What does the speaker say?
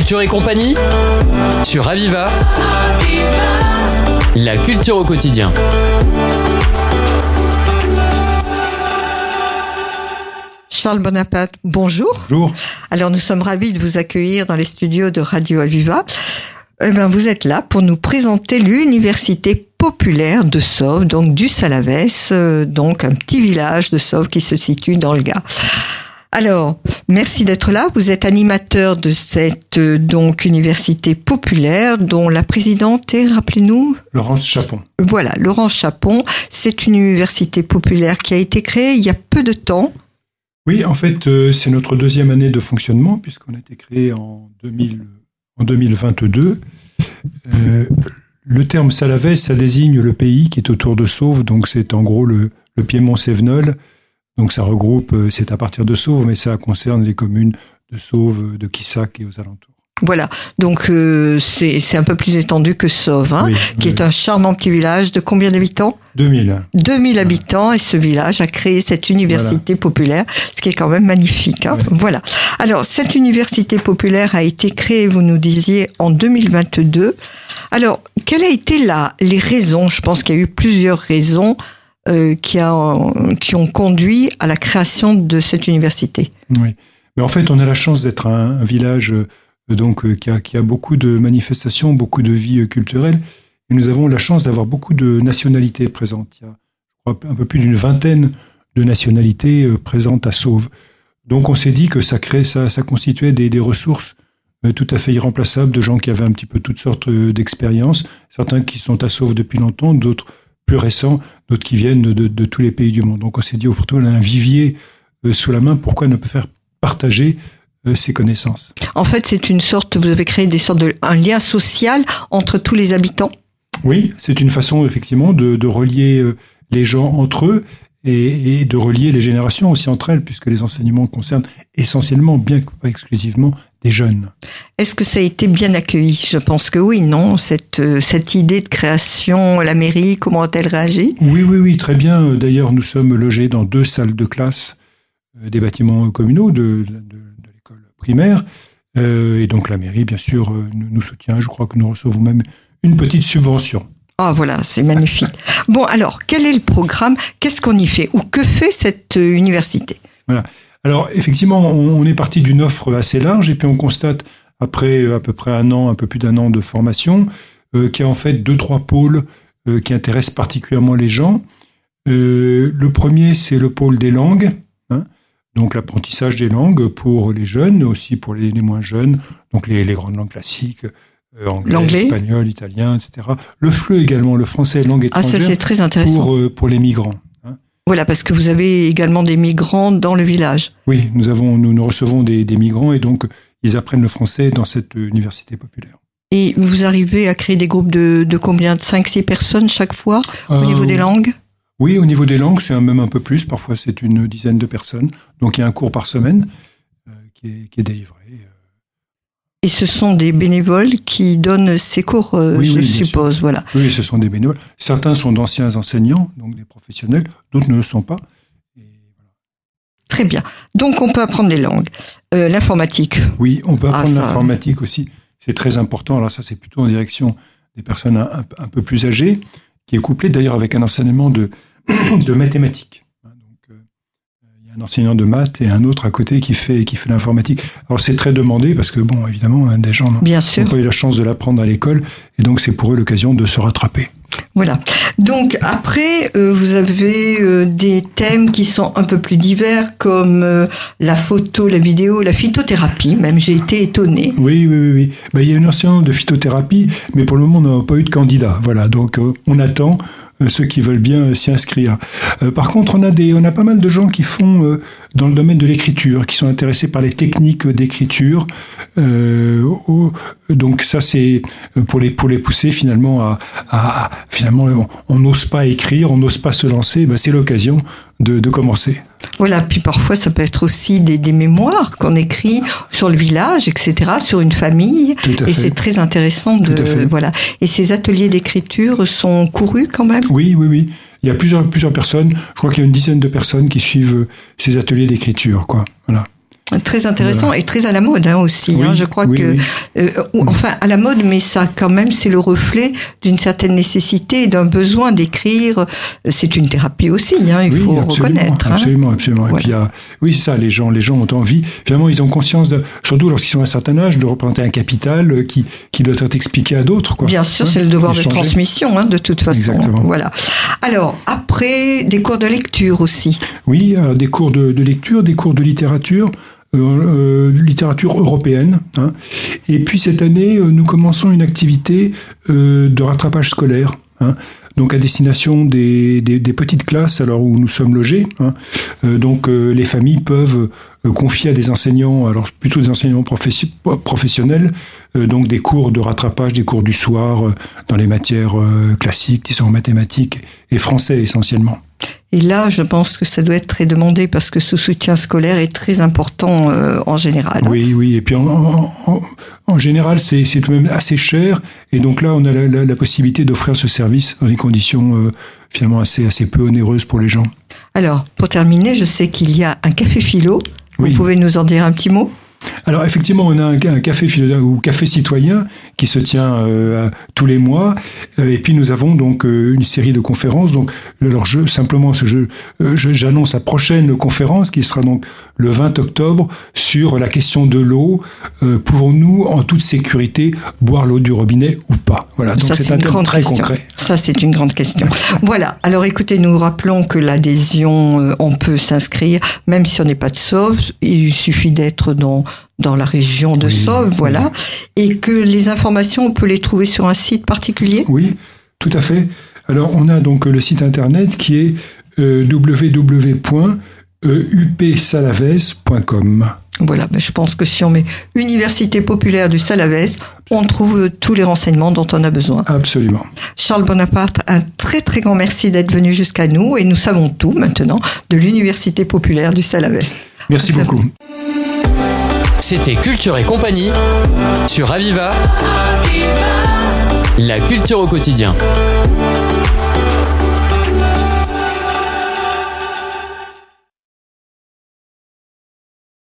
Culture et compagnie sur Aviva. La culture au quotidien. Charles Bonaparte, bonjour. Bonjour. Alors nous sommes ravis de vous accueillir dans les studios de Radio Aviva. Eh ben, vous êtes là pour nous présenter l'université populaire de Sauve, donc du Salavès, euh, donc un petit village de Sauve qui se situe dans le Gard. Alors, merci d'être là. Vous êtes animateur de cette euh, donc université populaire dont la présidente est, rappelez-nous, Laurence Chapon. voilà, Laurence Chapon. C'est une université populaire qui a été créée il y a peu de temps. Oui, en fait, euh, c'est notre deuxième année de fonctionnement puisqu'on a été créé en, 2000, en 2022. Euh, le terme Salavès, ça désigne le pays qui est autour de Sauve, donc c'est en gros le, le Piémont-Sévenol. Donc ça regroupe, euh, c'est à partir de Sauve, mais ça concerne les communes de Sauve, de Quissac et aux alentours. Voilà, donc euh, c'est un peu plus étendu que Sauve, hein, Oui, qui oui. est un charmant petit village de combien d'habitants? 2000. 2000 habitants et ce village a créé cette université populaire, ce qui est quand même magnifique. hein. Ouais. Voilà. Alors, cette université populaire a été créée, vous nous disiez, en 2022. Alors, quelles a été là les raisons? Je pense qu'il y a eu plusieurs raisons euh, qui, a, qui ont conduit à la création de cette université. Oui. Mais en fait, on a la chance d'être un, village euh, donc euh, qui a, beaucoup de manifestations, beaucoup de vie euh, culturelle. Et nous avons la chance d'avoir beaucoup de nationalités présentes. Il y a un peu plus d'une vingtaine de nationalités euh, présentes à Sauve. Donc on s'est dit que ça, crée, ça, constituait des, ressources euh, tout à fait irremplaçables de gens qui avaient un petit peu toutes sortes euh, d'expériences. Certains qui sont à Sauve depuis longtemps, d'autres plus récents, d'autres qui viennent de, tous les pays du monde. Donc on s'est dit, au on a un vivier euh, sous la main, pourquoi ne pas faire partager euh, ses connaissances? En fait, c'est une sorte, vous avez créé des sortes de, un lien social entre tous les habitants. Oui, c'est une façon effectivement de, de relier euh, les gens entre eux et, et de relier les générations aussi entre elles, puisque les enseignements concernent essentiellement, bien que pas exclusivement, des jeunes. Est-ce que ça a été bien accueilli? Je pense que oui, non Cette, euh, cette idée de création, la mairie, comment a-t-elle réagi? Oui, oui, oui, très bien. D'ailleurs, nous sommes logés dans deux salles de classe euh, des bâtiments communaux de, de- de l'école primaire. Euh, et donc la mairie, bien sûr, nous, nous soutient. Je crois que nous recevons même une petite subvention. Ah voilà, c'est magnifique. Bon, alors, quel est le programme? Qu'est-ce qu'on y fait? Ou que fait cette université? Alors, effectivement, on, on est parti d'une offre assez large et puis on constate, après euh, à peu près un an, un peu plus d'un an de formation, euh, qu'il y a en fait deux, trois pôles euh, qui intéressent particulièrement les gens. Euh, le premier, c'est le pôle des langues, hein, donc l'apprentissage des langues pour les jeunes, aussi pour les, les moins jeunes, donc les, les grandes langues classiques, anglais, espagnol, italien, etc. Le FLE également, le français langue Ah, ça étrangère, c'est très intéressant. pour, pour les migrants. Voilà, parce que vous avez également des migrants dans le village. Oui, nous, avons, nous, nous recevons des, des migrants et donc ils apprennent le français dans cette euh, université populaire. Et vous arrivez à créer des groupes de, de combien De 5-6 personnes chaque fois au Euh, niveau des langues? Oui, au niveau des langues, c'est même un peu plus. Parfois, c'est une dizaine de personnes. Donc, il y a un cours par semaine euh, qui, est, qui est délivré. Et ce sont des bénévoles qui donnent ces cours, euh, Oui, je oui, suppose. Voilà. Oui, ce sont des bénévoles. Certains sont d'anciens enseignants, donc des professionnels. D'autres ne le sont pas. Et. Très bien. Donc, on peut apprendre les langues. Euh, L'informatique. Oui, on peut Ah, apprendre ça- l'informatique aussi. C'est très important. Alors ça, c'est plutôt en direction des personnes un, un- un peu plus âgées, qui est couplé d'ailleurs avec un enseignement de, de mathématiques. Hein, Donc, euh, il y a un enseignant de maths et un autre à côté qui fait, qui fait l'informatique. Alors c'est très demandé parce que, bon, évidemment, hein, des gens n'ont pas eu la chance de l'apprendre à l'école et donc c'est pour eux l'occasion de se rattraper. Voilà. Donc après, euh, vous avez euh, des thèmes qui sont un peu plus divers, comme euh, la photo, la vidéo, la phytothérapie. Même j'ai été étonnée. Oui, oui, oui. oui. Ben, il y a une enseignante de phytothérapie, mais pour le moment, on n'a pas eu de candidat. Voilà, donc on attend ceux qui veulent bien euh, s'y inscrire. Euh, par contre, on a, des, on a pas mal de gens qui font euh, dans le domaine de l'écriture, qui sont intéressés par les techniques d'écriture. Donc ça, c'est euh, pour les, pour les pousser finalement à... à- finalement, on- n'ose pas écrire, on n'ose pas se lancer. Ben, c'est l'occasion de, de commencer. Voilà, puis parfois ça peut être aussi des, des mémoires qu'on écrit sur le village, etc., sur une famille. Tout à Et c'est très intéressant de Tout à fait. voilà. Et ces ateliers d'écriture sont courus quand même? Oui, oui, oui. Il y a plusieurs, plusieurs personnes. Je crois qu'il y a une dizaine de personnes qui suivent euh, ces ateliers d'écriture, quoi. Voilà. Très intéressant et très à la mode hein, aussi. Oui, hein. Je crois oui, que, oui. euh, ou- enfin, à la mode, mais ça, quand même, c'est le reflet d'une certaine nécessité et d'un besoin d'écrire. C'est une thérapie aussi, hein, il Oui, faut absolument, reconnaître. hein. Absolument, absolument. Et puis, a- oui, c'est ça, les gens, les gens ont envie. Finalement, ils ont conscience, de- surtout lorsqu'ils sont à un certain âge, de représenter un capital euh, qui, qui doit être expliqué à d'autres. quoi. Bien sûr, Hein, c'est le devoir de transmission, hein, de toute façon. Exactement. Voilà. Alors, après, des cours de lecture aussi. Oui, alors des cours de, de lecture, des cours de littérature, euh, euh, littérature européenne. hein. Et puis cette année, euh, nous commençons une activité de rattrapage scolaire. hein. Donc à destination des, petites classes, alors où nous sommes logés. hein. Donc les familles peuvent confier à des enseignants, alors plutôt des enseignants professi- professionnels, donc des cours de rattrapage, des cours du soir dans les matières classiques, qui sont en mathématiques et français essentiellement. Et là, je pense que ça doit être très demandé parce que ce soutien scolaire est très important euh, en général. Oui, oui. Et puis en, en- en- en général, c'est tout de même assez cher. Et donc là, on a la, la- la possibilité d'offrir ce service dans des conditions euh, finalement assez, assez peu onéreuses pour les gens. Alors, pour terminer, je sais qu'il y a un café philo. Oui. Vous pouvez nous en dire un petit mot? Alors effectivement, on a un, un café philosophe ou café citoyen qui se tient euh, tous les mois. Euh, et puis nous avons donc euh, une série de conférences. Donc alors je simplement ce jeu, euh, je- j'annonce la prochaine conférence qui sera donc le 20 octobre sur la question de l'eau. Euh, Pouvons-nous en toute sécurité boire l'eau du robinet ou pas? Voilà. Donc Ça, c'est un une thème grande très question. concret. Ça, c'est une grande question. voilà. Alors, écoutez, nous rappelons que l'adhésion, euh, on peut s'inscrire, même si on n'est pas de Sauve. Il suffit d'être dans dans la région de Oui, Sauve, voilà, et que les informations, on peut les trouver sur un site particulier? Oui, tout à fait. Alors, on a donc le site internet qui est euh, www.upsalavez.com. Voilà, ben, je pense que si on met Université populaire du Salavès, on trouve tous les renseignements dont on a besoin. Absolument. Charles Bonaparte, un très très grand merci d'être venu jusqu'à nous et nous savons tout maintenant de l'Université populaire du Salavès. Merci à beaucoup. C'était Culture et compagnie sur Aviva. La culture au quotidien.